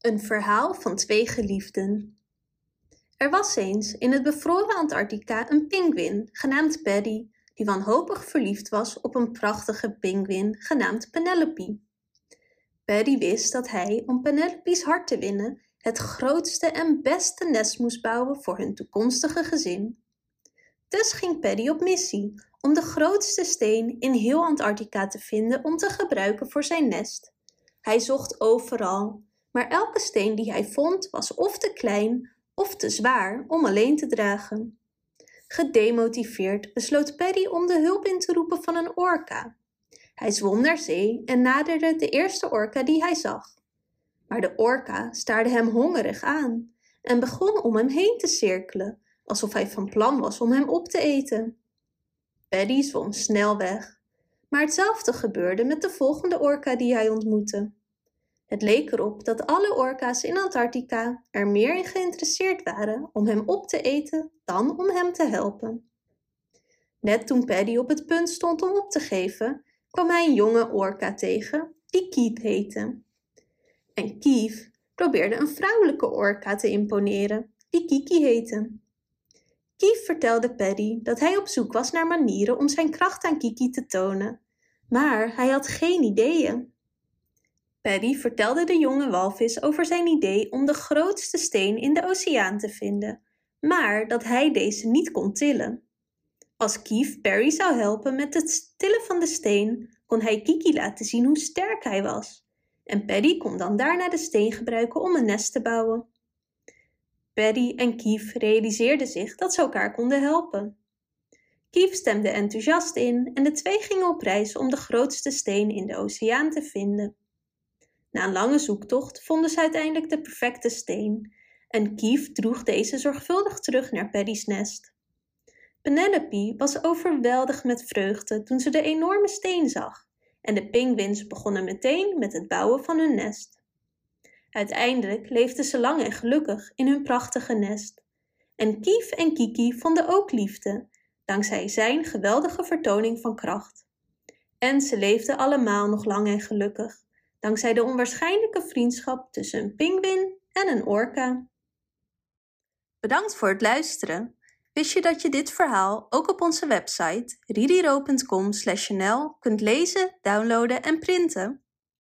Een verhaal van twee geliefden. Er was eens in het bevroren Antarctica een pinguïn genaamd Paddy, die wanhopig verliefd was op een prachtige pinguïn genaamd Penelope. Paddy wist dat hij, om Penelope's hart te winnen, het grootste en beste nest moest bouwen voor hun toekomstige gezin. Dus ging Paddy op missie om de grootste steen in heel Antarctica te vinden om te gebruiken voor zijn nest. Hij zocht overal, maar elke steen die hij vond was of te klein of te zwaar om alleen te dragen. Gedemotiveerd besloot Paddy om de hulp in te roepen van een orka. Hij zwom naar zee en naderde de eerste orka die hij zag. Maar de orka staarde hem hongerig aan en begon om hem heen te cirkelen, alsof hij van plan was om hem op te eten. Paddy zwom snel weg, maar hetzelfde gebeurde met de volgende orka die hij ontmoette. Het leek erop dat alle orka's in Antarctica er meer in geïnteresseerd waren om hem op te eten dan om hem te helpen. Net toen Paddy op het punt stond om op te geven, kwam hij een jonge orka tegen die Keith heette. En Keith probeerde een vrouwelijke orka te imponeren die Kiki heette. Keith vertelde Paddy dat hij op zoek was naar manieren om zijn kracht aan Kiki te tonen, maar hij had geen ideeën. Paddy vertelde de jonge walvis over zijn idee om de grootste steen in de oceaan te vinden, maar dat hij deze niet kon tillen. Als Keith Perry zou helpen met het tillen van de steen, kon hij Kiki laten zien hoe sterk hij was. En Paddy kon dan daarna de steen gebruiken om een nest te bouwen. Paddy en Keith realiseerden zich dat ze elkaar konden helpen. Keith stemde enthousiast in en de twee gingen op reis om de grootste steen in de oceaan te vinden. Na een lange zoektocht vonden ze uiteindelijk de perfecte steen en Keith droeg deze zorgvuldig terug naar Paddy's nest. Penelope was overweldigd met vreugde toen ze de enorme steen zag en de pinguïns begonnen meteen met het bouwen van hun nest. Uiteindelijk leefden ze lang en gelukkig in hun prachtige nest. En Kief en Kiki vonden ook liefde, dankzij zijn geweldige vertoning van kracht. En ze leefden allemaal nog lang en gelukkig, dankzij de onwaarschijnlijke vriendschap tussen een pinguïn en een orka. Bedankt voor het luisteren. Wist je dat je dit verhaal ook op onze website ririro.com/nl kunt lezen, downloaden en printen?